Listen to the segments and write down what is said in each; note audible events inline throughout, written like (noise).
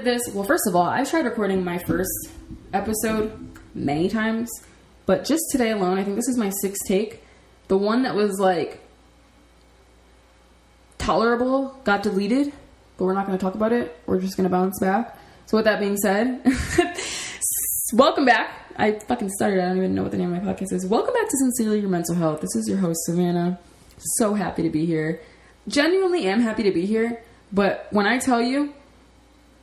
recorded this. Well, first of all, I've tried recording my first episode many times, but just today alone, I think this is my sixth take. The one that was like tolerable got deleted, but we're not going to talk about it. We're just going to bounce back. So, with that being said, (laughs) welcome back. I fucking started. I don't even know what the name of my podcast is. Welcome back to Sincerely Your Mental Health. This is your host, Savannah. So happy to be here. Genuinely am happy to be here, but when I tell you,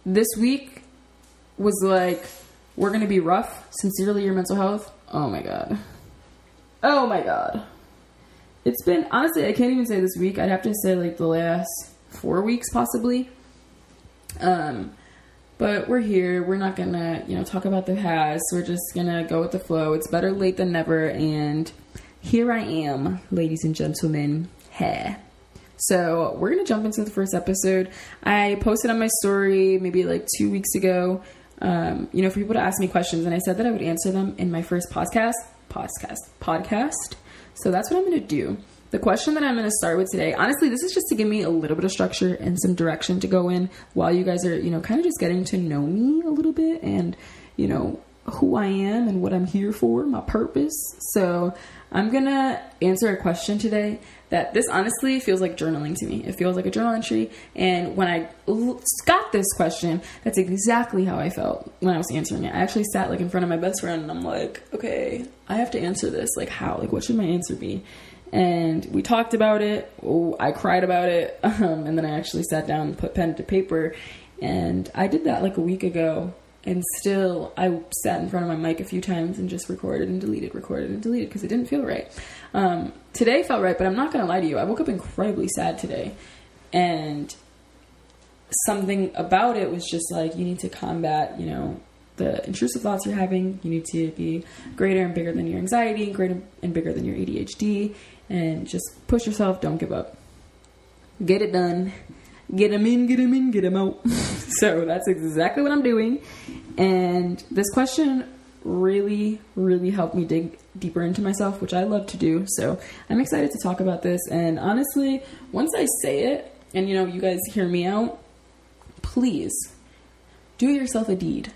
this week was like, we're to be rough. Sincerely Your Mental Health. Oh my god. Oh my god. It's been, honestly, I can't even say this week. I'd have to say like the last four weeks possibly. Um, but we're here. We're not gonna, you know, talk about the past. We're just gonna go with the flow. It's better late than never. And here I am, ladies and gentlemen. Hey. So we're gonna jump into the first episode. I posted on my story maybe like two weeks ago. Um, you know, for people to ask me questions, and I said that I would answer them in my first podcast, podcast, podcast. So that's what I'm gonna do. The question that I'm going to start with today, honestly, this is just to give me a little bit of structure and some direction to go in while you guys are, you know, kind of just getting to know me a little bit and, you know, who I am and what I'm here for, my purpose. So I'm to answer a question today that this honestly feels like journaling to me. It feels like a journal entry. And when I got this question, that's exactly how I felt when I was answering it. I actually sat like in front of my best friend and I'm like, okay, I have to answer this. Like, how? Like, what should my answer be? and we talked about it. Oh, I cried about it, (laughs) um, and then I actually sat down and put pen to paper. And I did that like a week ago, and still I sat in front of my mic a few times and just recorded and deleted, recorded and deleted because it didn't feel right. Um, today felt right, but I'm not gonna lie to you. I woke up incredibly sad today, and something about it was just like you need to combat, you know, the intrusive thoughts you're having. You need to be greater and bigger than your anxiety, greater and bigger than your ADHD, and just push yourself. Don't give up. Get it done. Get them in, get them in, get them out. (laughs) so that's exactly what I'm doing. And this question really, really helped me dig deeper into myself, which I love to do. So I'm excited to talk about this. And honestly, once I say it, and you know, you guys hear me out, please do yourself a deed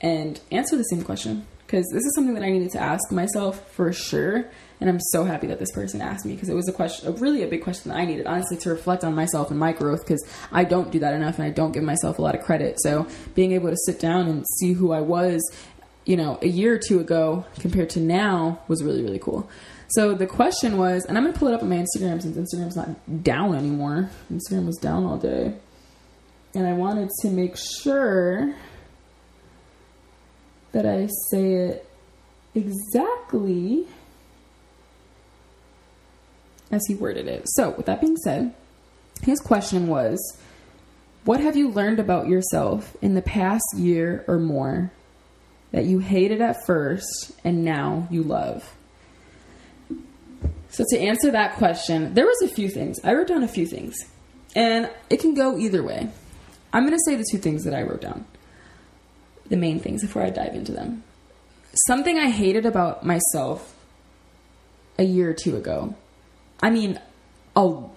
and answer the same question because this is something that I needed to ask myself for sure. And I'm so happy that this person asked me because it was a question, a really a big question that I needed, honestly, to reflect on myself and my growth because I don't do that enough and I don't give myself a lot of credit. So being able to sit down and see who I was, you know, a year or two ago compared to now was really, really cool. So the question was, and I'm going to pull it up on my Instagram since Instagram's not down anymore. Instagram was down all day. And I wanted to make sure that I say it exactly as he worded it. So, with that being said, his question was What have you learned about yourself in the past year or more that you hated at first and now you love? So, to answer that question, there was a few things. I wrote down a few things, and it can go either way. I'm going to say the two things that I wrote down the main things before I dive into them. Something I hated about myself a year or two ago. I mean, oh,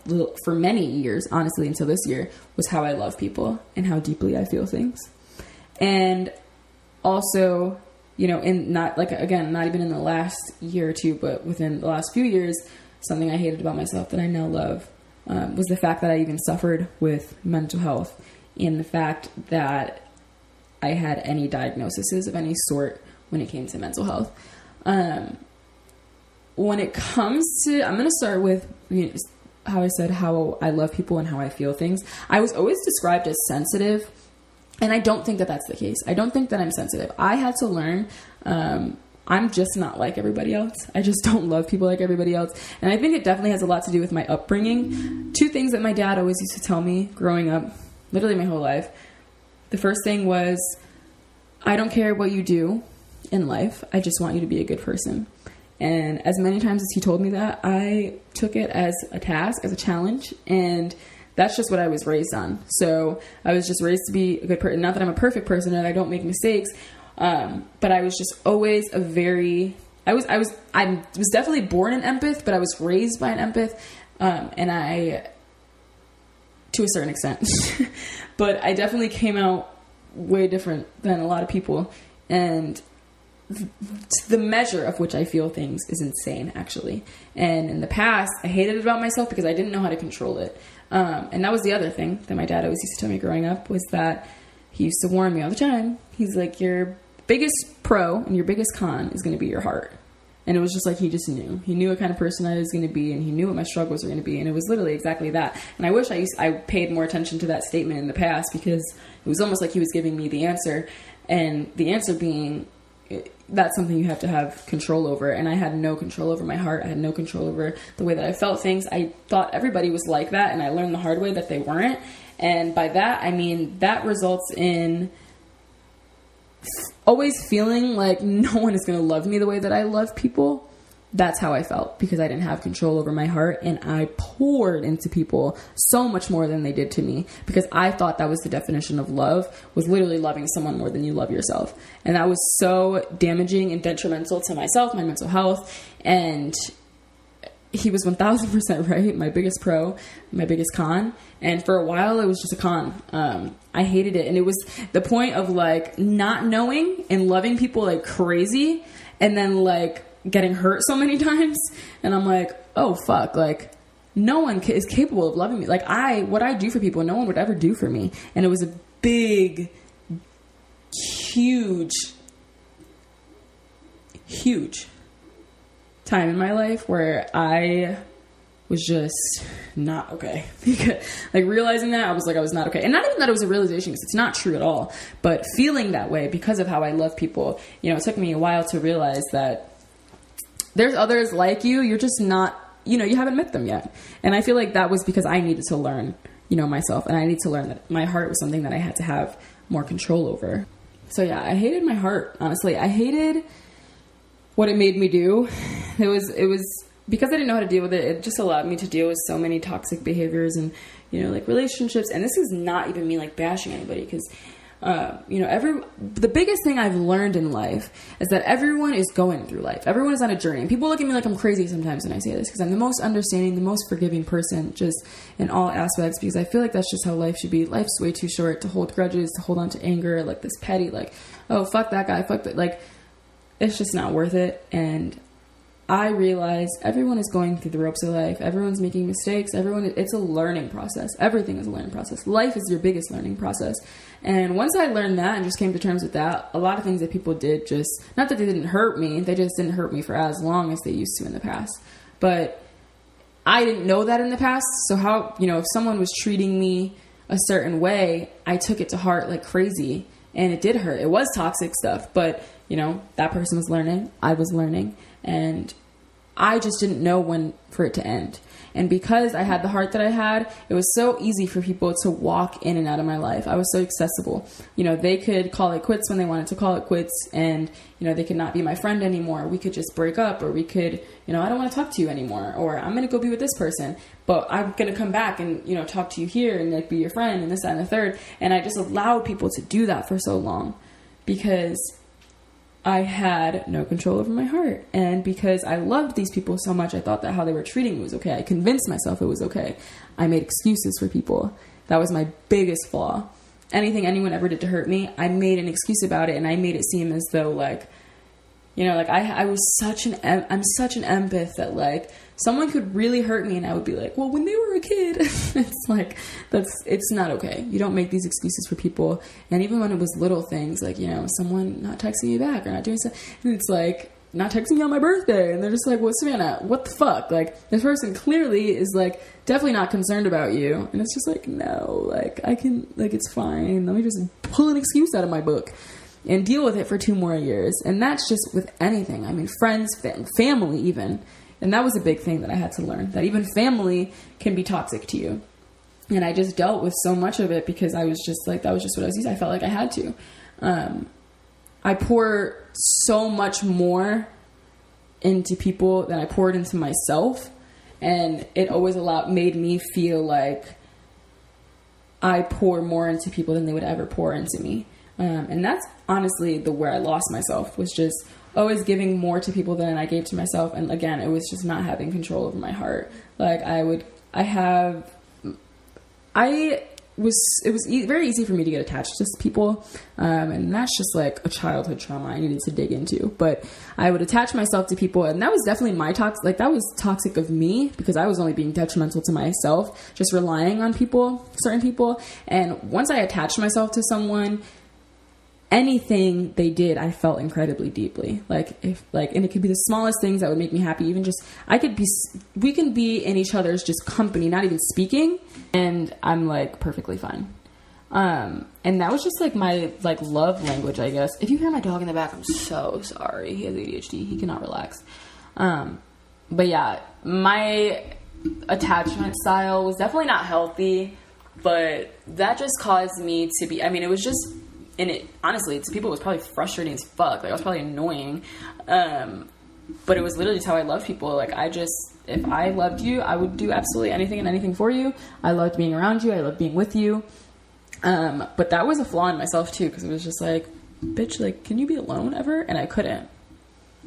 for many years, honestly, until this year, was how I love people and how deeply I feel things. And also, you know, in not like again, not even in the last year or two, but within the last few years, something I hated about myself that I now love um, was the fact that I even suffered with mental health and the fact that I had any diagnoses of any sort when it came to mental health. Um, when it comes to, I'm going to start with you know, how I said how I love people and how I feel things. I was always described as sensitive, and I don't think that that's the case. I don't think that I'm sensitive. I had to learn. Um, I'm just not like everybody else. I just (laughs) don't love people like everybody else. And I think it definitely has a lot to do with my upbringing. Two things that my dad always used to tell me growing up, literally my whole life, the first thing was, I don't care what you do in life. I just want you to be a good person. And as many times as he told me that, I took it as a task, as a challenge, and that's just what I was raised on. So I was just raised to be a good person. Not that I'm a perfect person and I don't make mistakes, um, but I was just always a very. I was I was I was definitely born an empath, but I was raised by an empath, um, and I to a certain extent. (laughs) but I definitely came out way different than a lot of people. And the measure of which I feel things is insane, actually. And in the past, I hated it about myself because I didn't know how to control it. Um, and that was the other thing that my dad always used to tell me growing up was that he used to warn me all the time. He's like, your biggest pro and your biggest con is going to be your heart. And it was just like he just knew. He knew what kind of person I was going to be, and he knew what my struggles were going to be, and it was literally exactly that. And I wish I used I paid more attention to that statement in the past because it was almost like he was giving me the answer, and the answer being eh, that's something you have to have control over. And I had no control over my heart. I had no control over the way that I felt things. I thought everybody was like that, and I learned the hard way that they weren't. And by that, I mean that results in always feeling like no one is going to love me the way that I love people. That's how I felt because I didn't have control over my heart and I poured into people so much more than they did to me because I thought that was the definition of love was literally loving someone more than you love yourself. And that was so damaging and detrimental to myself, my mental health, and he was 1000% (laughs) right, my biggest pro, my biggest con. And for a while, it was just a con. Um, I hated it. And it was the point of like not knowing and loving people like crazy and then like getting hurt so many (laughs) times. And I'm like, oh, fuck. Like, no one is capable of loving me. Like, I, what I do for people, no one would ever do for me. And it was a big, huge, huge time in my life where I was just not okay. (laughs) like realizing that I was like I was not okay, and not even that it was a realization because it's not true at all. But feeling that way because of how I love people, you know, it took me a while to realize that there's others like you. You're just not, you know, you haven't met them yet. And I feel like that was because I needed to learn, you know, myself, and I need to learn that my heart was something that I had to have more control over. So yeah, I hated my heart. Honestly, I hated what it made me do. It was it was because I didn't know how to deal with it. It just allowed me to deal with so many toxic behaviors and you know like relationships. And this is not even me like bashing anybody because. Uh, you know, every the biggest thing I've learned in life is that everyone is going through life. Everyone is on a journey. And people look at me like I'm crazy sometimes when I say this because I'm the most understanding, the most forgiving person, just in all aspects. Because I feel like that's just how life should be. Life's way too short to hold grudges, to hold on to anger, like this petty, like oh fuck that guy, fuck that, like it's just not worth it. And I realize everyone is going through the ropes of life. Everyone's making mistakes. Everyone, it's a learning process. Everything is a learning process. Life is your biggest learning process. And once I learned that and just came to terms with that, a lot of things that people did just, not that they didn't hurt me, they just didn't hurt me for as long as they used to in the past. But I didn't know that in the past. So how, you know, if someone was treating me a certain way, I took it to heart like crazy. And it did hurt. It was toxic stuff, but you know, that person was learning, I was learning, and I just didn't know when for it to end. And because I had the heart that I had, it was so easy for people to walk in and out of my life. I was so accessible. You know, they could call it quits when they wanted to call it quits, and, you know, they could not be my friend anymore. We could just break up, or we could, you know, I don't want to talk to you anymore, or I'm going to go be with this person, but I'm going to come back and, you know, talk to you here and, like, be your friend, and this, that, and the third. And I just allowed people to do that for so long because I had no control over my heart. And because I loved these people so much, I thought that how they were treating me was okay. I convinced myself it was okay. I made excuses for people. That was my biggest flaw. Anything anyone ever did to hurt me, I made an excuse about it and I made it seem as though like you know, like I I was such an I'm such an empath that like someone could really hurt me and I would be like, well, when they were a kid, (laughs) it's like, that's, it's not okay. You don't make these excuses for people. And even when it was little things, like, you know, someone not texting me back or not doing something, it's like, not texting me on my birthday. And they're just like, well, Savannah, what the fuck? Like, this person clearly is like, definitely not concerned about you. And it's just like, no, like, I can, like, it's fine. Let me just pull an excuse out of my book and deal with it for two more years. And that's just with anything. I mean, friends, family, even. And that was a big thing that I had to learn that even family can be toxic to you. And I just dealt with so much of it because I was just like, that was just what I was using. I felt like I had to. Um, I pour so much more into people than I poured into myself. And it always allowed, made me feel like I pour more into people than they would ever pour into me. Um, and that's honestly the where I lost myself was just always giving more to people than I gave to myself. And again, it was just not having control over my heart. Like I would, I have, I was it was e- very easy for me to get attached to people um, and that's just like a childhood trauma i needed to dig into but i would attach myself to people and that was definitely my toxic like that was toxic of me because i was only being detrimental to myself just relying on people certain people and once i attached myself to someone anything they did i felt incredibly deeply. Like if like and it could be the smallest things that would make me happy. Even just i could be we can be in each other's just company not even speaking and i'm like perfectly fine. Um and that was just like my like love language i guess. If you hear my dog in the back i'm so sorry. He has adhd he cannot relax. Um but yeah my attachment style was definitely not healthy but that just caused me to be i mean it was just and it honestly to people it was probably frustrating as fuck. Like I was probably annoying. Um, but it was literally just how I loved people. Like I just if I loved you, I would do absolutely anything and anything for you. I loved being around you. I loved being with you. Um, but that was a flaw in myself too, because it was just like, bitch, like, can you be alone ever? And I couldn't.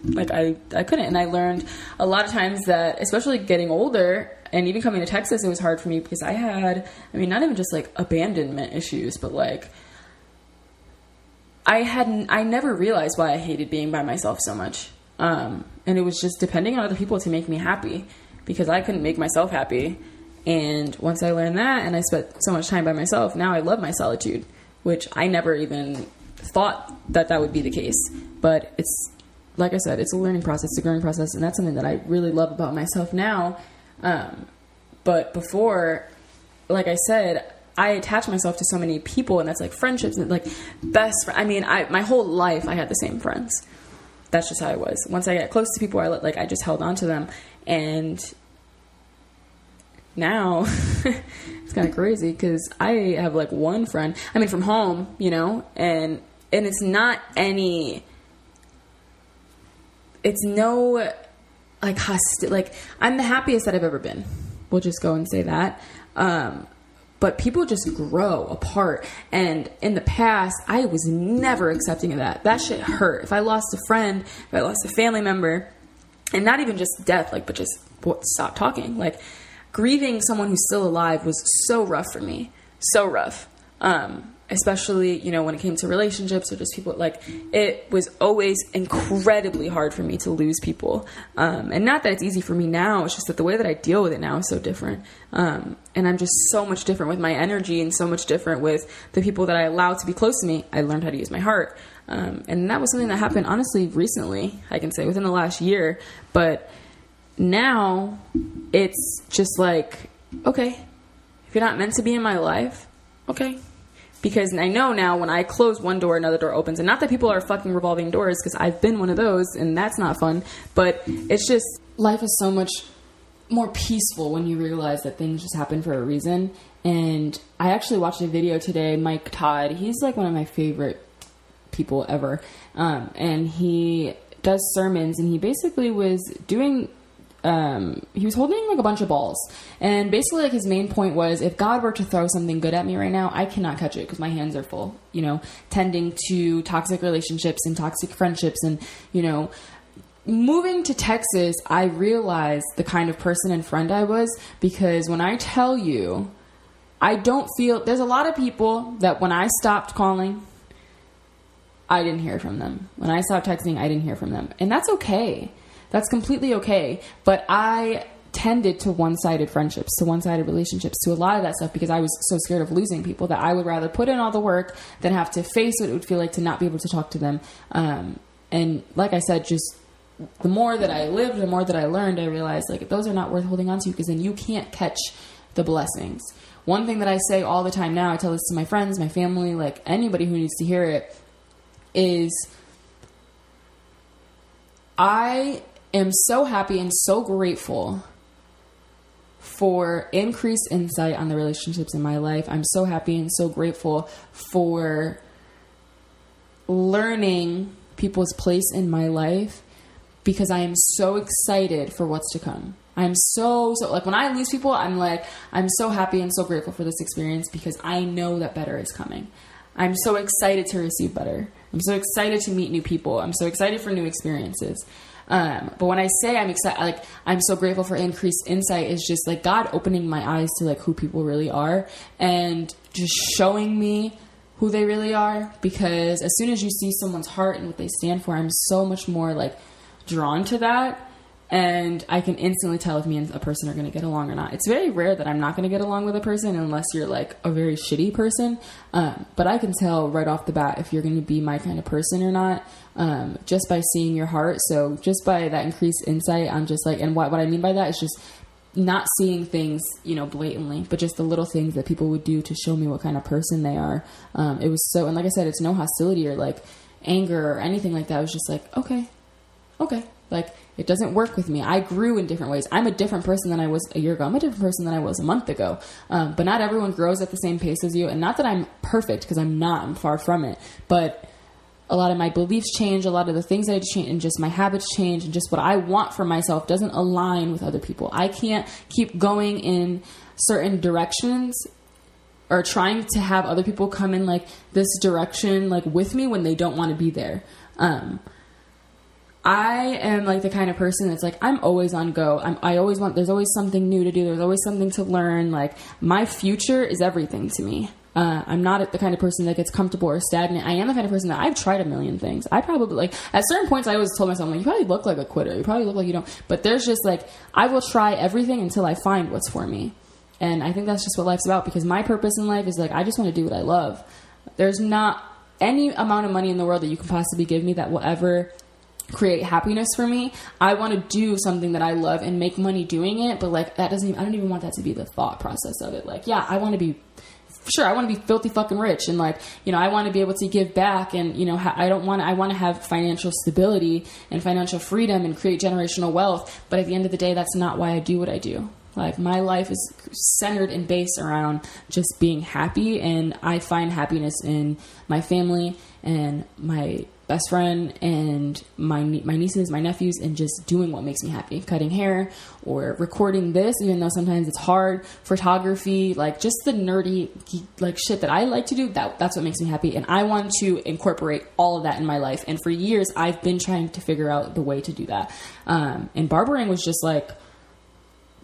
Like I, I couldn't, and I learned a lot of times that, especially getting older, and even coming to Texas, it was hard for me because I had, I mean, not even just like abandonment issues, but like I hadn't, I never realized why I hated being by myself so much. Um, and it was just depending on other people to make me happy because I couldn't make myself happy. And once I learned that and I spent so much time by myself, now I love my solitude, which I never even thought that that would be the case. But it's, like I said, it's a learning process, it's a growing process. And that's something that I really love about myself now. Um, but before, like I said, I attach myself to so many people, and that's like friendships and like best. Fr- I mean, I my whole life I had the same friends. That's just how I was. Once I get close to people, I let, like I just held on to them, and now (laughs) it's kind of crazy because I have like one friend. I mean, from home, you know, and and it's not any. It's no like hostil. Like I'm the happiest that I've ever been. We'll just go and say that. Um, but people just grow apart. And in the past, I was never accepting of that. That shit hurt. If I lost a friend, if I lost a family member, and not even just death, like, but just what, stop talking. Like, grieving someone who's still alive was so rough for me. So rough. Um, especially you know when it came to relationships or just people like it was always incredibly hard for me to lose people. Um, and not that it's easy for me now it's just that the way that i deal with it now is so different. Um, and i'm just so much different with my energy and so much different with the people that i allow to be close to me. I learned how to use my heart. Um, and that was something that happened honestly recently i can say within the last year. But now it's just like okay if you're not meant to be in my life okay because I know now when I close one door, another door opens. And not that people are fucking revolving doors, because I've been one of those, and that's not fun. But it's just life is so much more peaceful when you realize that things just happen for a reason. And I actually watched a video today. Mike Todd, he's like one of my favorite people ever, um, and he does sermons, and he basically was doing um, he was holding like a bunch of balls, and basically like his main point was if God were to throw something good at me right now, I cannot catch it because my hands are full. You know, tending to toxic relationships and toxic friendships, and you know. Moving to Texas, I realized the kind of person and friend I was because when I tell you, I don't feel there's a lot of people that when I stopped calling, I didn't hear from them. When I stopped texting, I didn't hear from them. And that's okay that's completely okay. But I tended to one-sided friendships, to one-sided relationships, to a lot of that stuff because I was so scared of losing people that I would rather put in all the work than have to face what it would feel like to not be able to talk to them. Um, and like I said, just the more that I lived, the more that I learned, I realized like those are not worth holding on to because then you can't catch the blessings. One thing that I say all the time now, I tell this to my friends, my family, like anybody who needs to hear it, is I am so happy and so grateful for increased insight on the relationships in my life. I'm so happy and so grateful for learning people's place in my life because I am so excited for what's to come. I'm so so like when I lose people, I'm like I'm so happy and so grateful for this experience because I know that better is coming. I'm so excited to receive better. I'm so excited to meet new people. I'm so excited for new experiences. Um, but when I say I'm excited, like I'm so grateful for increased insight, is just like God opening my eyes to like who people really are and just showing me who they really are. Because as soon as you see someone's heart and what they stand for, I'm so much more like drawn to that and I can instantly tell if me and a person are going to get along or not. It's very rare that I'm not going to get along with a person unless you're like a very shitty person. Um, but I can tell right off the bat if you're going to be my kind of person or not, um, just by seeing your heart. So just by that increased insight, I'm just like, and what what I mean by that is just not seeing things, you know, blatantly, but just the little things that people would do to show me what kind of person they are. Um, it was so, and like I said, it's no hostility or like anger or anything like that. It was just like, okay, okay, like it doesn't work with me. I grew in different ways. I'm a different person than I was a year ago. I'm a different person than I was a month ago. Um, but not everyone grows at the same pace as you. And not that I'm perfect because I'm not. I'm far from it. But a lot of my beliefs change. A lot of the things that I change, and just my habits change, and just what I want for myself doesn't align with other people. I can't keep going in certain directions or trying to have other people come in like this direction like with me when they don't want to be there. Um, I am like the kind of person that's like I'm always on go. I'm, I always want. There's always something new to do. There's always something to learn. Like my future is everything to me. Uh, I'm not the kind of person that gets comfortable or stagnant. I am the kind of person that I've tried a million things. I probably like at certain points I always told myself like you probably look like a quitter. You probably look like you don't. But there's just like I will try everything until I find what's for me. And I think that's just what life's about because my purpose in life is like I just want to do what I love. There's not any amount of money in the world that you can possibly give me that will ever create happiness for me. I want to do something that I love and make money doing it, but like that doesn't even, I don't even want that to be the thought process of it. Like, yeah, I want to be sure I want to be filthy fucking rich and like, you know, I want to be able to give back and, you know, I don't want I want to have financial stability and financial freedom and create generational wealth, but at the end of the day that's not why I do what I do. Like my life is centered and based around just being happy and I find happiness in my family and my best friend and my my nieces, my nephews, and just doing what makes me happy. Cutting hair or recording this, even though sometimes it's hard. Photography, like just the nerdy like shit that I like to do. That that's what makes me happy, and I want to incorporate all of that in my life. And for years, I've been trying to figure out the way to do that. Um, and barbering was just like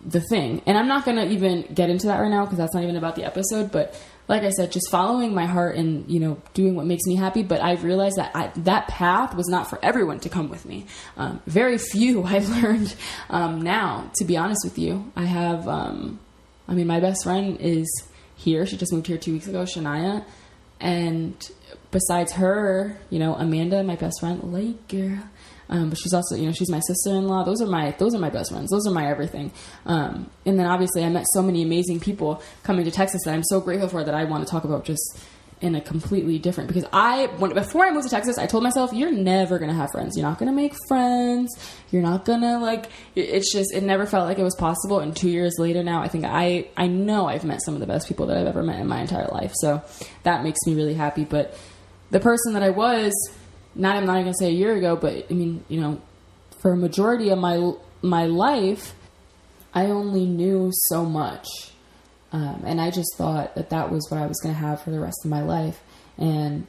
the thing. And I'm not gonna even get into that right now because that's not even about the episode, but like I said, just following my heart and you know doing what makes me happy. But I've realized that I, that path was not for everyone to come with me. Um, very few (laughs) I've learned um, now. To be honest with you, I have. Um, I mean, my best friend is here. She just moved here two weeks ago, Shania, and besides her, you know, Amanda, my best friend, like girl. Um, but she's also, you know, she's my sister-in-law. Those are my, those are my best friends. Those are my everything. Um, and then obviously I met so many amazing people coming to Texas that I'm so grateful for that I want to talk about just in a completely different, because I, when, before I moved to Texas, I told myself, you're never to have friends. You're not to make friends. You're not to like, it's just, it never felt like it was possible. And two years later now, I think I, I know I've met some of the best people that I've ever met in my entire life. So that makes me really happy. But the person that I was, not I'm not going to say a year ago, but I mean, you know, for a majority of my my life, I only knew so much, um, and I just thought that that was what I was going to have for the rest of my life, and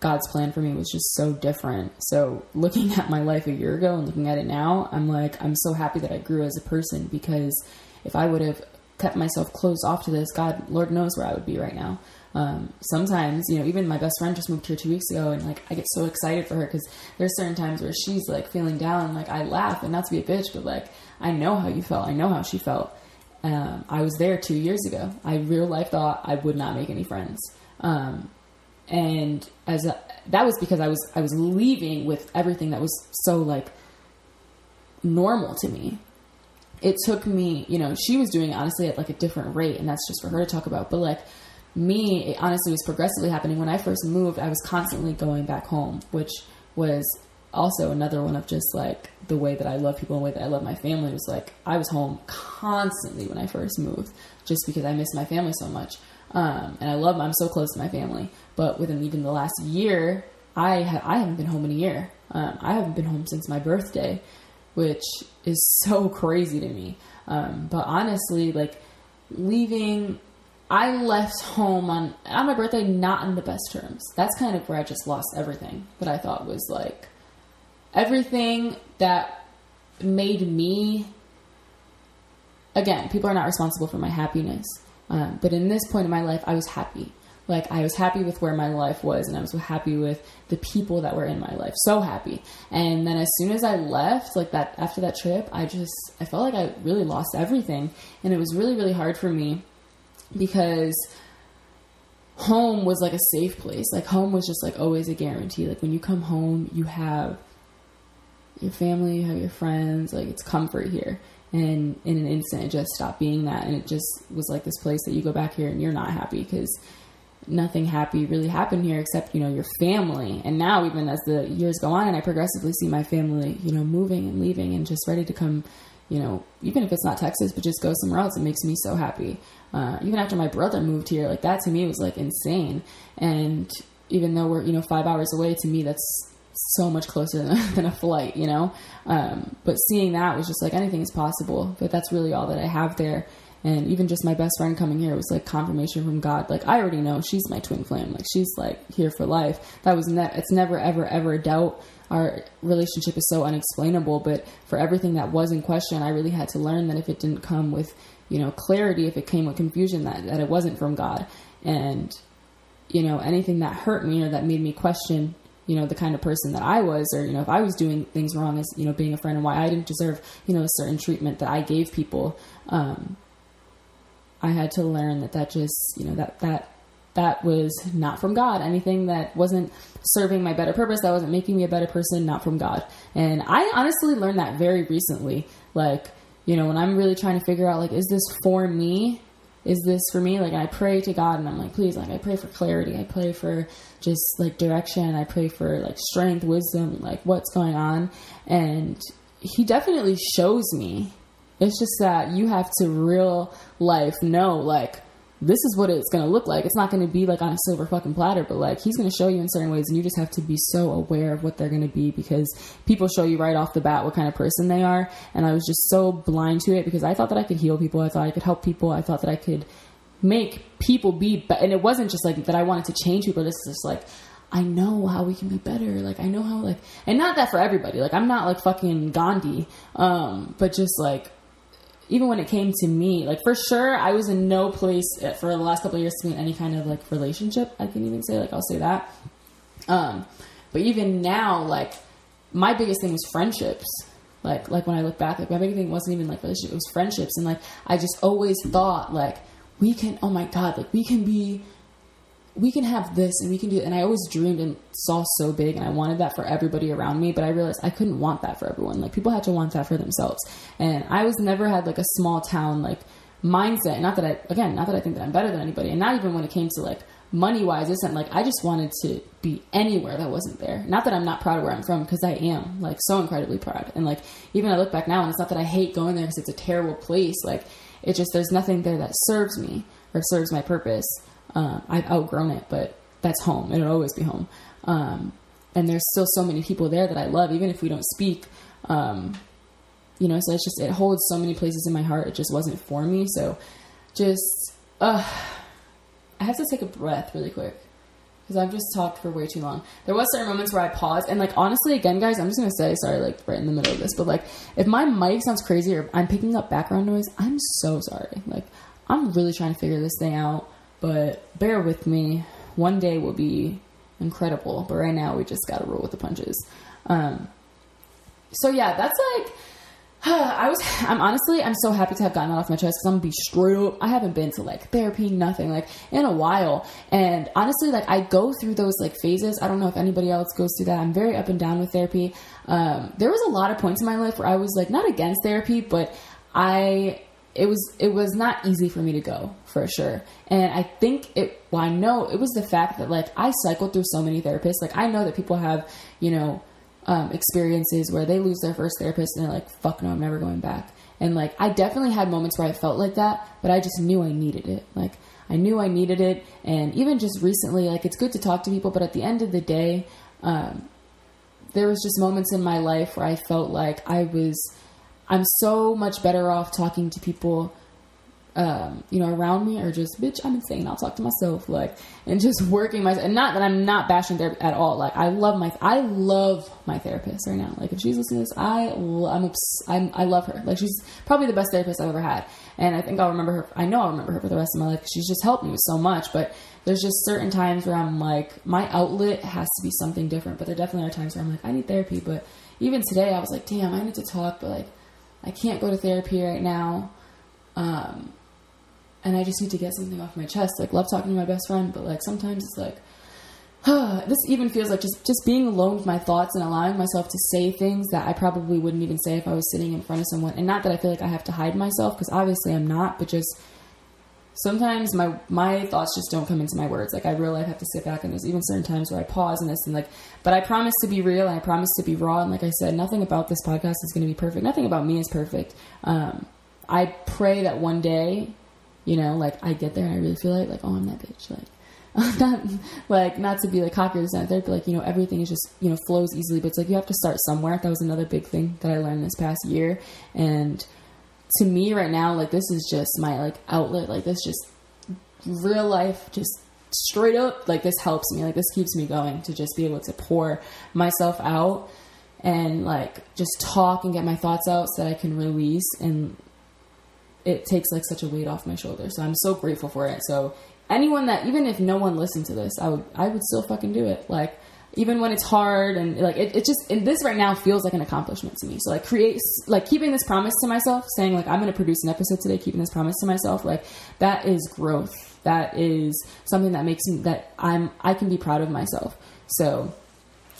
God's plan for me was just so different. So looking (laughs) at my life a year ago and looking at it now, I'm like, I'm so happy that I grew as a person because if I would have kept myself closed off to this, God, Lord knows where I would be right now um, sometimes, you know, even my best friend just moved here two weeks ago, and like I get so excited for her because there's certain times where she's like feeling down, and like I laugh, and not to be a bitch, but like I know how you felt, I know how she felt. Um, I was there two years ago. I real life thought I would not make any friends, um, and as a, that was because I was I was leaving with everything that was so like normal to me it took me, you know, she was doing it honestly at like a different rate, and that's just for her to talk about. But like me, it honestly was progressively happening. When I first moved, I was constantly going back home, which was also another one of just like the way that I love people and the way that I love my family was like I was home constantly when I first moved, just because I miss my family so much. Um, and I love I'm so close to my family. But within even the last year, I ha- I haven't been home in a year. Um, I haven't been home since my birthday, which is so (laughs) crazy to me. Um, but honestly, like leaving I left home on on my birthday not in the best terms. That's kind of where I just lost everything that I thought was like everything that made me again, people are not responsible for my happiness. Um, but in this point in my life, I was happy. Like I was happy with where my life was, and I was happy with the people that were in my life. So happy. And then as soon as I left, like that after that trip, I just I felt like I really lost everything, and it was really really hard for me because home was like a safe place. Like home was just like always a guarantee. Like when you come home, you have your family, you have your friends. Like it's comfort here and in an instant it just stopped being that and it just was like this place that you go back here and you're not happy because nothing happy really happened here except you know your family and now even as the years go on and i progressively see my family you know moving and leaving and just ready to come you know even if it's not texas but just go somewhere else it makes me so happy uh, even after my brother moved here like that to me was like insane and even though we're you know five hours away to me that's so much closer than, (laughs) than a flight, you know? Um, but seeing that was just like anything is possible. But that's really all that I have there. And even just my best friend coming here was like confirmation from God. Like I already know she's my twin flame. Like she's like here for life. That was ne- it's never ever ever a doubt. Our relationship is so unexplainable. But for everything that was in question, I really had to learn that if it didn't come with you know clarity, if it came with confusion, that that it wasn't from God. And you know anything that hurt me or that made me question you know, the kind of person that I was, or, you know, if I was doing things wrong as, you know, being a friend and why I didn't deserve, you know, a certain treatment that I gave people, um, I had to learn that that just, you know, that, that, that was not from God. Anything that wasn't serving my better purpose, that wasn't making me a better person, not from God. And I honestly learned that very recently. Like, you know, when I'm really trying to figure out, like, is this for me? is this for me? Like I pray to God and I'm like, please, like I pray for clarity. I pray for just like direction. I pray for like strength, wisdom, like what's going on. And he definitely shows me. It's just that you have to real life know like this is what it's going to look like. It's not going to be like on a silver fucking platter, but like he's going to show you in certain ways, and you just have to be so aware of what they're going to be because people show you right off the bat what kind of person they are. And I was just so blind to it because I thought that I could heal people, I thought I could help people, I thought that I could make people be, be- and it wasn't just like that I wanted to change people. This is just like I know how we can be better. Like I know how like, and not that for everybody. Like I'm not like fucking Gandhi, um, but just like even when it came to me, like for sure, I was in no place for the last couple years to be in any kind of like relationship. I can even say like I'll say that. Um, but even now, like my biggest thing was friendships. Like like when I look back, like my biggest thing wasn't even like relationship; it was friendships. And like I just always thought like we can. Oh my god, like we can be we can have this and we can do it. And I always dreamed and saw so big and I wanted that for everybody around me, but I realized I couldn't want that for everyone. Like people had to want that for themselves. And I was never had like a small town like mindset. Not that I, again, not that I think that I'm better than anybody. And not even when it came to like money wise, isn't like I just wanted to be anywhere that wasn't there. Not that I'm not proud of where I'm from because I am like so incredibly proud. And like even I look back now and it's not that I hate going there because it's a terrible place. Like it just, there's nothing there that serves me or serves my purpose. Um, I've outgrown it, but that's home. It'll always be home. Um, and there's still so many people there that I love, even if we don't speak. Um, you know, so it's just it holds so many places in my heart. It just wasn't for me. So, just uh, I have to take a breath really quick because I've just talked for way too long. There was certain moments where I paused, and like honestly, again, guys, I'm just gonna say sorry, like right in the middle of this, but like if my mic sounds crazy or I'm picking up background noise, I'm so sorry. Like I'm really trying to figure this thing out. But bear with me. One day will be incredible. But right now, we just got to roll with the punches. Um, so yeah, that's like. (sighs) I was, I'm honestly, I'm so happy to have gotten that off my chest because I'm gonna be straight up. I haven't been to like therapy, nothing like in a while. And honestly, like I go through those like phases. I don't know if anybody else goes through that. I'm very up and down with therapy. Um, there was a lot of points in my life where I was like not against therapy, but I it was it was not easy for me to go for sure. And i think it well i know it was the fact that like i cycled through so many therapists. Like i know that people have you know um, experiences where they lose their first therapist and they're like fuck no i'm never going back. And like i definitely had moments where i felt like that but i just knew i needed it. Like i knew i needed it. And even just recently like it's good to talk to people but at the end of the day um, there was just moments in my life where i felt like i was I'm so much better off talking to people um, you know, around me or just, bitch, I'm insane. I'll talk to myself, like, and just (laughs) working my, and not that I'm not bashing therapy at all. Like, I love my, I love my therapist right now. Like, if she's listening to this, I, I'm, obs- I'm, I love her. Like, she's probably the best therapist I've ever had, and I think I'll remember her. I know I'll remember her for the rest of my life. She's just helped me so much, but there's just certain times where I'm like, my outlet has to be something different. But there definitely are times where I'm like, I need therapy. But even today, I was like, damn, I need to talk, but like, I can't go to therapy right now. Um, and I just need to get something off my chest. Like, love talking to my best friend, but like sometimes it's like, huh, (sighs) this even feels like just just being alone with my thoughts and allowing myself to say things that I probably wouldn't even say if I was sitting in front of someone. And not that I feel like I have to hide myself, because obviously I'm not, but just sometimes my my thoughts just don't come into my words. Like I really have to sit back, and there's even certain times where I pause and this and like. But I promise to be real, and I promise to be raw. And like I said, nothing about this podcast is going to be perfect. Nothing about me is perfect. Um, I pray that one day, you know, like I get there and I really feel like like oh I'm that bitch like. (laughs) not like not to be like cocky or that, but like you know everything is just you know flows easily. But it's like you have to start somewhere. That was another big thing that I learned this past year, and to me right now, like this is just my like outlet. Like this just real life, just straight up. Like this helps me. Like this keeps me going to just be able to pour myself out and like just talk and get my thoughts out so that I can release and it takes like such a weight off my shoulder. So I'm so grateful for it. So anyone that even if no one listened to this, I would I would still fucking do it. Like even when it's hard and like it, it just and this right now feels like an accomplishment to me. So like create like keeping this promise to myself saying like i'm going to produce an episode today keeping this promise to myself like that is growth. That is something that makes me that i'm i can be proud of myself. So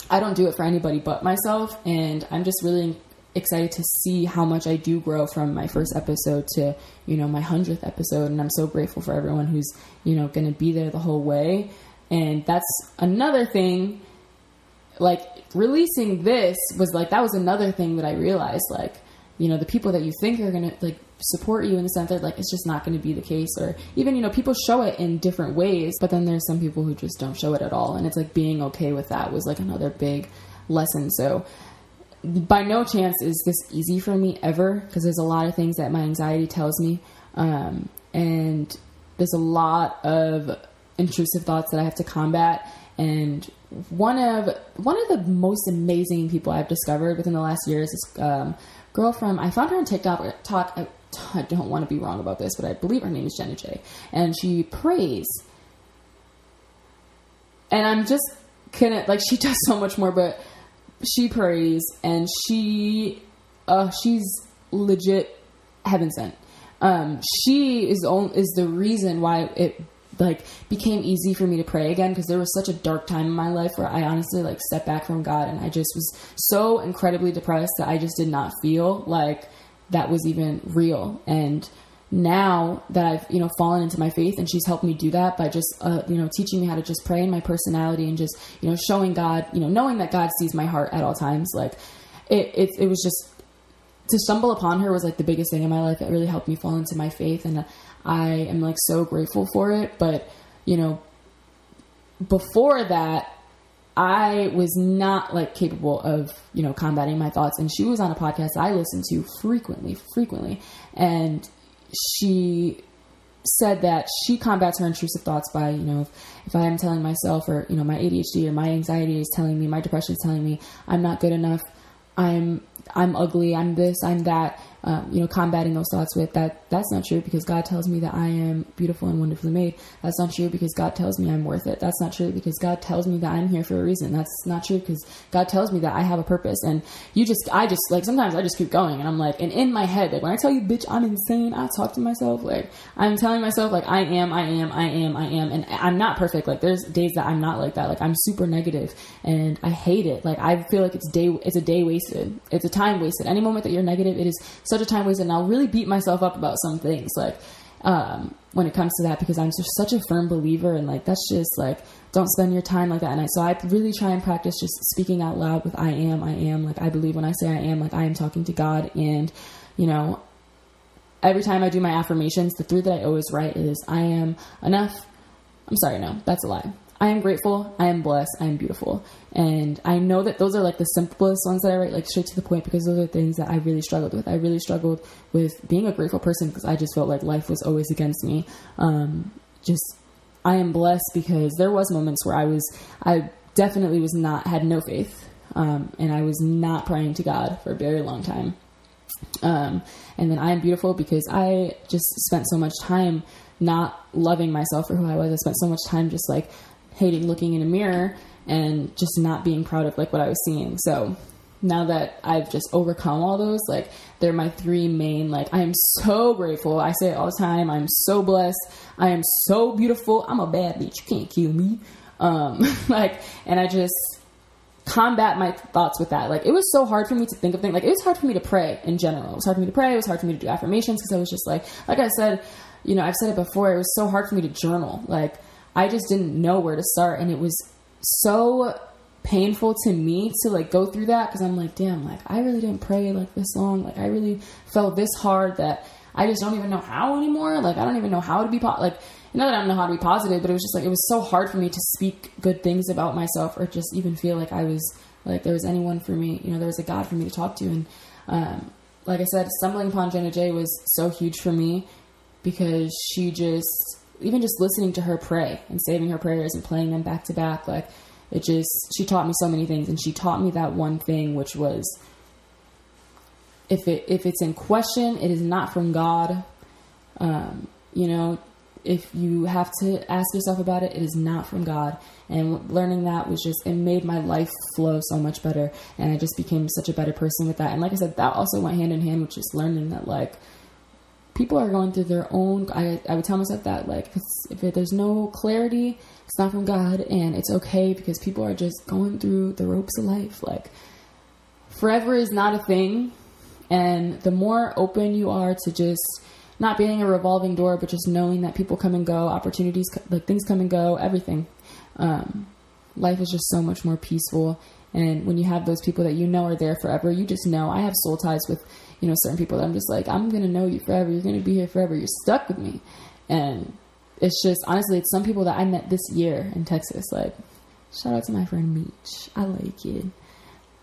i don't do it for anybody but myself and i'm just really excited to see how much i do grow from my first episode to you know my 100th episode and i'm so grateful for everyone who's you know going to be there the whole way. And that's another thing like releasing this was like that was another thing that I realized like you know the people that you think are gonna like support you in the center like it's just not going to be the case or even you know people show it in different ways but then there's some people who just don't show it at all and it's like being okay with that was like another big lesson. So by no chance is this easy for me ever because there's a lot of things that my anxiety tells me um, and there's a lot of intrusive thoughts that I have to combat and one of one of the most amazing people I've discovered within the last year is this um, girl from I found her on TikTok. Talk. I, (laughs) I don't want to be wrong about this, but I believe her name is Jenna J, and she prays. And I'm just gonna like she (laughs) does so much more, but she prays and she, uh, she's legit heaven sent. Um, she is on, is the reason why it like became easy for me to pray again because there was such a dark time in my life where I honestly like stepped back from God and I just was so incredibly depressed that I just did not feel like that was even real. And now that I've you know fallen into my faith and she's helped me do that by just uh, you know teaching me how to just pray in my personality and just you know showing God you know knowing that God sees my heart at all times like it it, it was just to stumble upon her was like the biggest thing in my life. It really helped me fall into my faith and I am like so grateful for it. But, you know, before that, I was not like capable of, you know, combating my thoughts. And she was on a podcast I listened to frequently, frequently. And she said that she combats her intrusive thoughts by, you know, if, if I am telling myself or, you know, my ADHD or my anxiety is telling me, my depression is telling me I'm not good enough, I'm I'm ugly, I'm this, I'm that, um, you know, combating those thoughts with that. That's not true because God tells me that I am beautiful and wonderfully made. That's not true because God tells me I'm worth it. That's not true because God tells me that I'm here for a reason. That's not true because God tells me that I have a purpose. And you just, I just like sometimes I just keep going and I'm like, and in my head, like when I tell you, bitch, I'm insane. I talk to myself like I'm telling myself like I am, I am, I am, I am, and I'm not perfect. Like there's days that I'm not like that. Like I'm super negative and I hate it. Like I feel like it's day, it's a day wasted. It's a time wasted. Any moment that you're negative, it is such a time wasted. And I'll really beat myself up about some things, like um, when it comes to that, because I'm just such a firm believer, and like that's just like don't spend your time like that. And I, so I really try and practice just speaking out loud with I am, I am. Like I believe when I say I am, like I am talking to God, and you know, every time I do my affirmations, the three that I always write is I am enough. I'm sorry, no, that's a lie. I am grateful, I am blessed, I am beautiful. And I know that those are like the simplest ones that I write, like straight to the point, because those are things that I really struggled with. I really struggled with being a grateful person because I just felt like life was always against me. Um, just, I am blessed because there was moments where I was, I definitely was not, had no faith. Um, and I was not praying to God for a very long time. Um, and then I am beautiful because I just spent so much time not loving myself for who I was. I spent so much time just like hating looking in a mirror and just not being proud of like what I was seeing. So now that I've just overcome all those, like they're my three main, like I am so grateful. I say it all the time. I'm so blessed. I am so beautiful. I'm a bad bitch. You can't kill me. Um, (laughs) like, and I just combat my thoughts with that. Like it was so hard for me to think of things. Like it was hard for me to pray in general. It was hard for me to pray. It was hard for me to do affirmations because I was just like, like I said, you know, I've said it before. It was so hard for me to journal. Like I just didn't know where to start, and it was so painful to me to like go through that because I'm like, damn, like I really didn't pray like this long. Like I really felt this hard that I just don't even know how anymore. Like I don't even know how to be po- like. Know that I don't know how to be positive, but it was just like it was so hard for me to speak good things about myself or just even feel like I was like there was anyone for me. You know, there was a God for me to talk to, and um, like I said, stumbling upon Jenna J was so huge for me because she just even just listening to her pray and saving her prayers and playing them back to back like it just she taught me so many things. And she taught me that one thing which was if it if it's in question it is not from god. Um, you know if you have to ask yourself about it it is not from god. And learning that was just it made my life flow so much better. And i just became such a better person with that. And like i said that also went hand in hand with just learning that like people are going through their own. I, I would tell myself that like if, if there's no clarity, it's not from God, and it's okay because people are just going through the ropes of life. Like forever is not a thing, and the more open you are to just not being a revolving door, but just knowing that people come and go, opportunities like things come and go, everything. Um, life is just so much more peaceful. And when you have those people that you know are there forever, you just know. I have soul ties with you know, certain people that I'm just like, I'm gonna know you forever. You're gonna be here forever. You're stuck with me, and it's just honestly, it's some people that I met this year in Texas. Like, shout out to my friend Meech. I like it.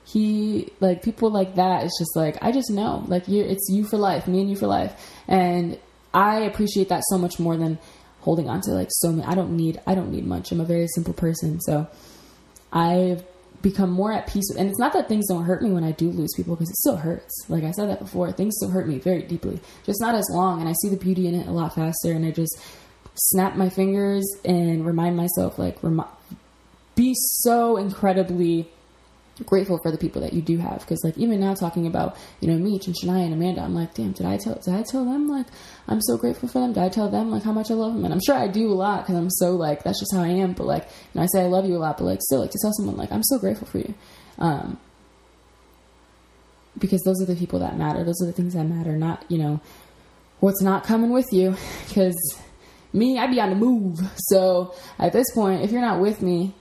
He like people like that. It's just like I just know, like you, it's you for life, me and you for life, and I appreciate that so much more than holding on to like so many. I don't need, I don't need much. I'm a very simple person, so I've become more at peace with, and it's not that things don't hurt me when I do lose people because it still hurts. Like I said that before, things still hurt me very deeply, just not as long. And I see the beauty in it a lot faster. And I just snap my fingers and remind myself, like, be so incredibly grateful for the people that you do have. Because like even now talking about you know Meech and Shania and Amanda I'm like damn did I tell did I tell them like I'm so grateful for them? Did I tell them like how much I love them? And I'm sure I do a lot because I'm so like that's just how I am. But like you know I say I love you a lot but like still like to tell someone like I'm so grateful for you. Um because those are the people that matter. Those are the things that matter not you know what's not coming with you. Because me I'd be on the move. So at this point if you're not with me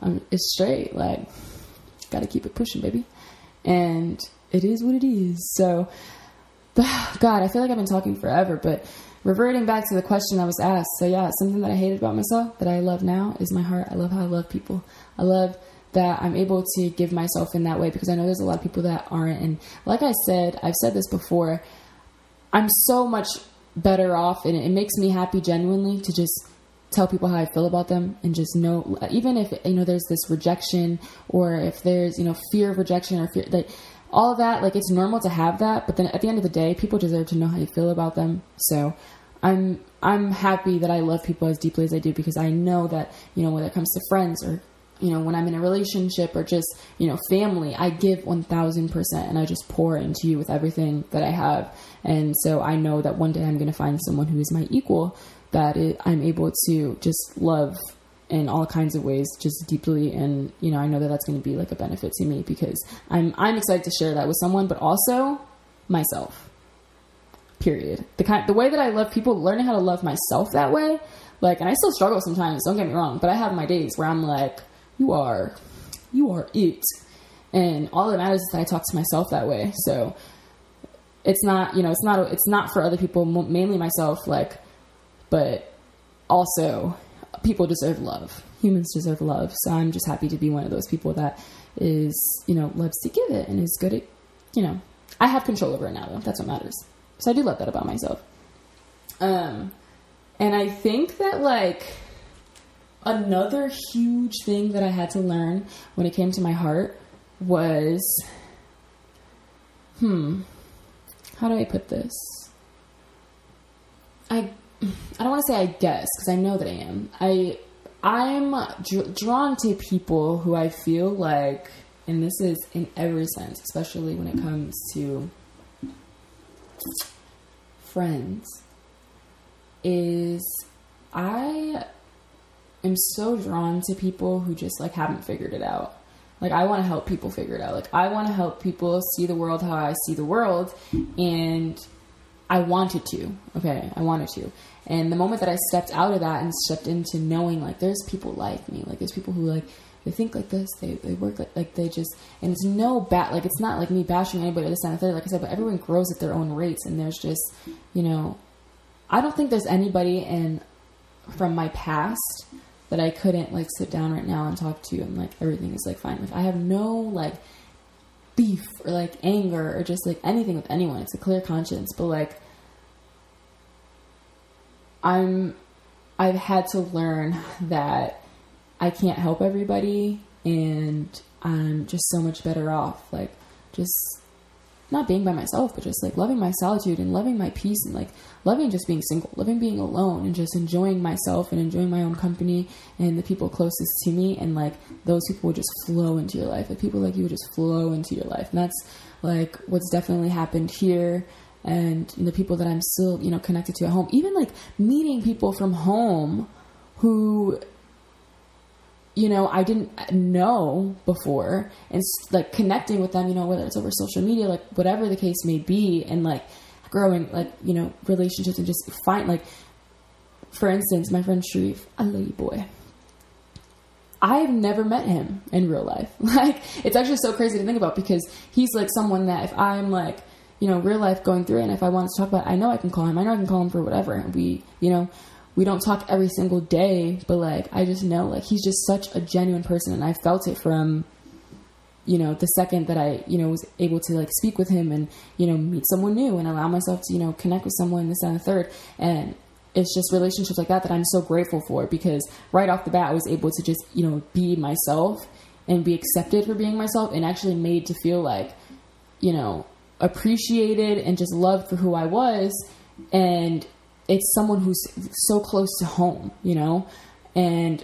I'm, it's straight like got to keep it pushing, baby. And it is what it is. So, (sighs) God, I feel like I've been talking forever, but reverting back to the question I was asked. So, yeah, something that I hated about myself that I love now is my heart. I love how I love people. I love that I'm able to give myself in that way because I know there's a lot of people that aren't. And like I said, I've said this before, I'm so much better off, and it makes me happy genuinely to just tell people how I feel about them and just know even if you know there's this rejection or if there's you know fear of rejection or fear like all of that like it's normal to have that but then at the end of the day people deserve to know how you feel about them. So I'm I'm happy that I love people as deeply as I do because I know that you know when it comes to friends or you know when I'm in a relationship or just you know family I give 1000% and I just pour into you with everything that I have. And so I know that one day I'm going to find someone who is my equal that it, I'm able to just love in all kinds of ways just deeply. And you know I know that that's going to be like a benefit to me because I'm I'm excited to share that with someone but also myself period. The kind the way that I love people learning how to love myself that way like and I still struggle sometimes don't get me wrong but I have my days where I'm like you are you are it. And all that matters is that I talk to myself that way. So it's not you know it's not it's not for other people mainly myself like but also people deserve love. Humans deserve love. So I'm just happy to be one of those people that is, you know, loves to give it and is good at, you know, I have control over it now though. That's what matters. So I do love that about myself. Um, and I think that like another huge thing that I had to learn when it came to my heart was, hmm, how do I put this? I I don't want to say I guess because I know that I am. I I'm dr- drawn to people who I feel like, and this is in every sense, especially when it comes to friends, is I am so drawn to people who just like haven't figured it out. Like I want to help people figure it out. Like I want to help people see the world how I see the world and I wanted to. Okay, I wanted to. And the moment that I stepped out of that and stepped into knowing like there's people like me, like there's people who like they think like this, they, they work like, like they just and it's no bad like it's not like me bashing anybody this the third, like I said, but everyone grows at their own rates and there's just, you know, I don't think there's anybody in from my past that I couldn't like sit down right now and talk to and like everything is like fine. Like I have no like beef or like anger or just like anything with anyone. It's a clear conscience, but like I'm I've had to learn that I can't help everybody and I'm just so much better off like just not being by myself but just like loving my solitude and loving my peace and like loving just being single loving being alone and just enjoying myself and enjoying my own company and the people closest to me and like those people would just flow into your life like people like you would just flow into your life and that's like what's definitely happened here and the people that I'm still, you know, connected to at home. Even like meeting people from home who, you know, I didn't know before, and like connecting with them, you know, whether it's over social media, like whatever the case may be, and like growing, like you know, relationships and just find like, for instance, my friend Sharif, I love you, boy. I've never met him in real life. (laughs) Like, it's actually so crazy to think about because he's like someone that if I'm like you know, real life going through it. And if I want to talk about it, I know I can call him. I know I can call him for whatever. And we, you know, we don't talk every single day, but like, I just know like he's just such a genuine person. And I felt it from, you know, the second that I, you know, was able to like speak with him and, you know, meet someone new and allow myself to, you know, connect with someone this and the third. And it's just relationships like that that I'm so grateful for because right off the bat, I was able to just, you know, be myself and be accepted for being myself and actually made to feel like, you know, appreciated and just loved for who I was. And it's someone who's so close to home, you know? And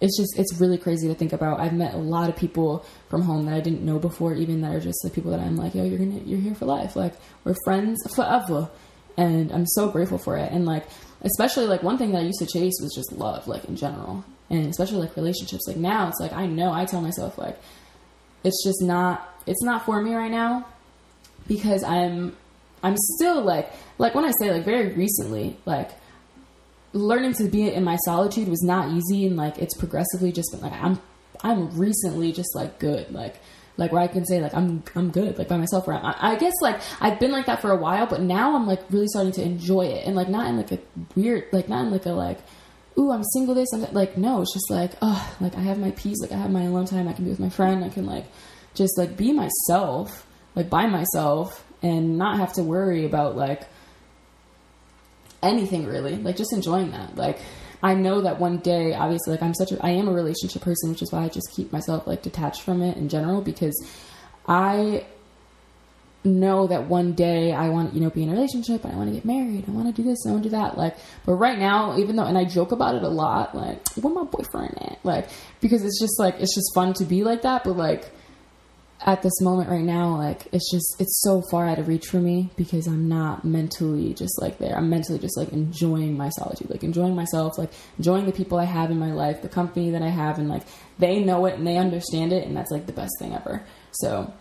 it's just, it's really crazy to think about. I've met a lot of people from home that I didn't know before, even that are just the people that I'm like, yo, you're gonna, you're here for life. Like, we're friends forever. And I'm so grateful for it. And like, especially like one thing that I used to chase was just love, like in general. And especially like relationships. Like now it's like, I know, I tell myself like, it's just not, it's not for me right now because I'm I'm still like like when I say like very recently like learning to be in my solitude was not easy and like it's progressively just been like I'm I'm recently just like good like like where I can say like I'm I'm good like by myself where I'm, I guess like I've been like that for a while but now I'm like really starting to enjoy it and like not in like a weird like not in like a like ooh I'm single this I'm like no it's just like oh like I have my peace like I have my alone time I can be with my friend I can like just like be myself like by myself and not have to worry about like anything really like just enjoying that. Like i know that one day obviously like i'm such a i am a relationship person which is why i just keep myself like detached from it in general because i know that one day i want you know be in a relationship i want to get married i want to do this i want to do that like but right now even though and i joke about it a lot like where my boyfriend at? Like because it's just like it's just fun to be like that but like at this moment right now, like it's just it's so far out of reach for me because I'm not mentally just like there. I'm mentally just like enjoying my solitude, like enjoying myself, like enjoying the people I have in my life, the company that I have, and like they know it and they understand it, and that's like the best thing ever. So,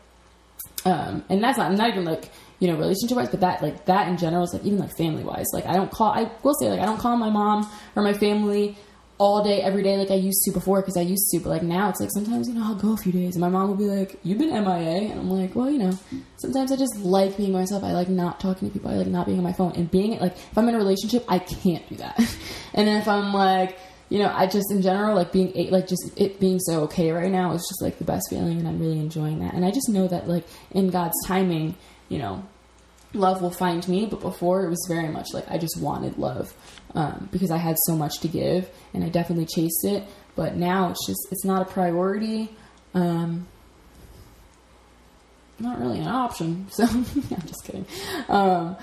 um, and that's not not even like you know relationship wise, but that like that in general is like even like family wise. Like I don't call I will say like I don't call my mom or my family all day, every day like I used to before because I used to. But like now, it's like sometimes you know I'll go a few days and my mom will be like, "You've been MIA," and I'm like, "Well, you know." Sometimes I just like being myself. I like not talking to people. I like not being on my phone and being like if I'm in a relationship, I can't do that. (laughs) and if I'm like you know, I just in general like being like just it being so okay right now is just like the best feeling, and I'm really enjoying that. And I just know that like in God's timing, you know, love will find me. But before it was very much like I just wanted love um, because I had so much to give, and I definitely chased it. But now it's just it's not a priority. Um, not really an option. (laughs) So (laughs) I'm just kidding. Um,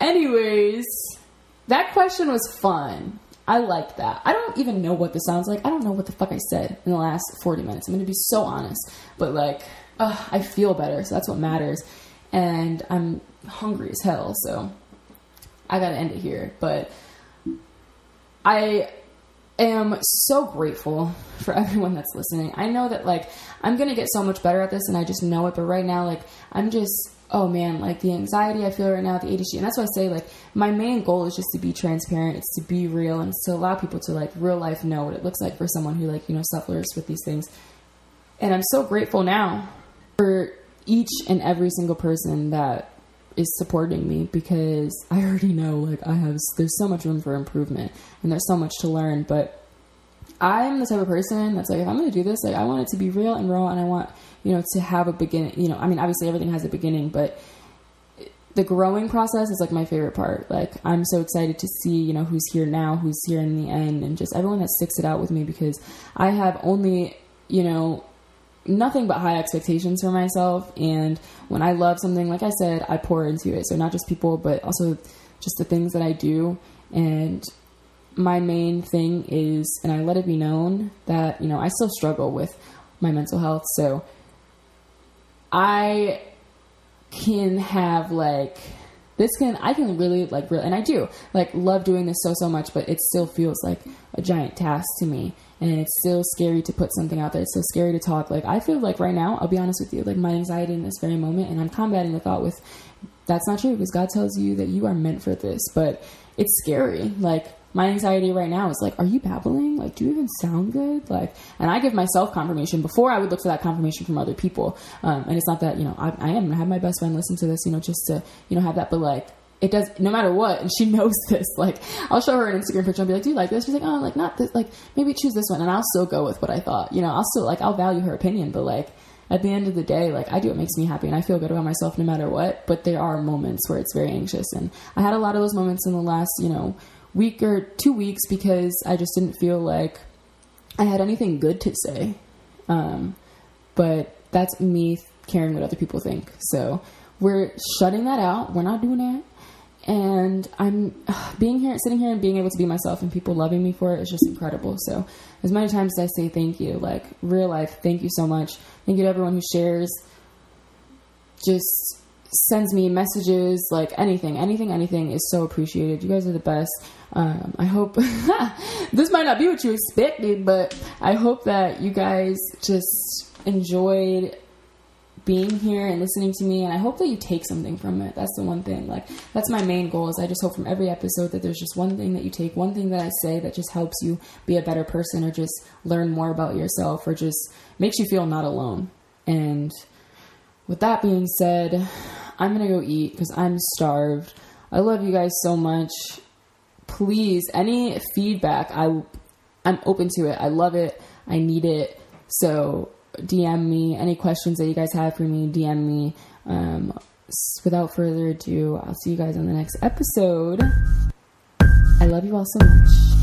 anyways, that question was fun. I like that. I don't even know what this sounds like. I don't know what the fuck I said in the last 40 minutes. I'm going to be so honest. But like, uh, I feel better. So that's what matters. And I'm hungry as hell. So I got to end it here. But I am so grateful for (laughs) everyone that's listening. I know that like I'm to get so much better at this and I just know it. But right now, like, I'm just oh man, like the anxiety I feel right now, the ADHD, and that's why I say like my main goal is just to be transparent, it's to be real, and to allow people to like real life know what it looks like for someone who like you know suffers with these things. And I'm so grateful now for each and every single person that is supporting me because I already know like I have there's so much room for improvement and there's so much to learn, but I'm the type of person that's like, if I'm to do this, like, I want it to be real and raw, and I want, you know, to have a beginning. You know, I mean, obviously everything has a beginning, but the growing process is like my favorite part. Like, I'm so excited to see, you know, who's here now, who's here in the end, and just everyone that sticks it out with me because I have only, you know, nothing but high expectations for myself. And when I love something, like I said, I pour into it. So not just people, but also just the things that I do. And my main thing is, and I let it be known that, you know, I still struggle with my mental health. So I can have like, this can, I can really like, really, and I do like love doing this so, so much, but it still feels like a giant task to me. And it's still scary to put something out there. It's so scary to talk. Like, I feel like right now, I'll be honest with you, like my anxiety in this very moment, and I'm combating the thought with, that's not true because God tells you that you are meant for this, but it's scary. Like, my anxiety right now is like, are you babbling? Like, do you even sound good? Like, and I give myself confirmation before I would look for that confirmation from other people. Um, and it's not that, you know, I, I am gonna have my best friend listen to this, you know, just to, you know, have that, but like, it does no matter what and she (laughs) knows this like i'll show her an instagram picture and be like do you like this she's like oh like not this like maybe choose this one and i'll still go with what i thought you know i'll still like i'll value her opinion but like at the end of the day like i do what makes me happy and i feel good about myself no matter what but there are moments where it's very anxious and i had a lot of those moments in the last you know week or two weeks because I just didn't feel like I had anything good to say. Um, but that's me caring what other people think. So we're shutting that out. We're not doing that. And I'm (sighs) being here, sitting here and being able to be myself and people loving me for it is just incredible. So as many times as I say thank you, like real life, thank you so much. Thank you to everyone who shares. Just sends me messages, like anything, anything, anything is so appreciated. You guys are the best. Um, I hope (laughs) this might not be what you expected, but I hope that you guys just enjoyed being here and listening to me and I hope that you take something from it. That's the one thing. Like that's my main goal is I just hope from every episode that there's just one thing that you take, one thing that I say that just helps you be a better person or just learn more about yourself or just makes you feel not alone. And with that being said, I'm gonna go eat because I'm starved. I love you guys so much. Please, any feedback, I I'm open to it. I love it. I need it. So DM me any questions that you guys have for me. DM me. Um, without further ado, I'll see you guys on the next episode. I love you all so much.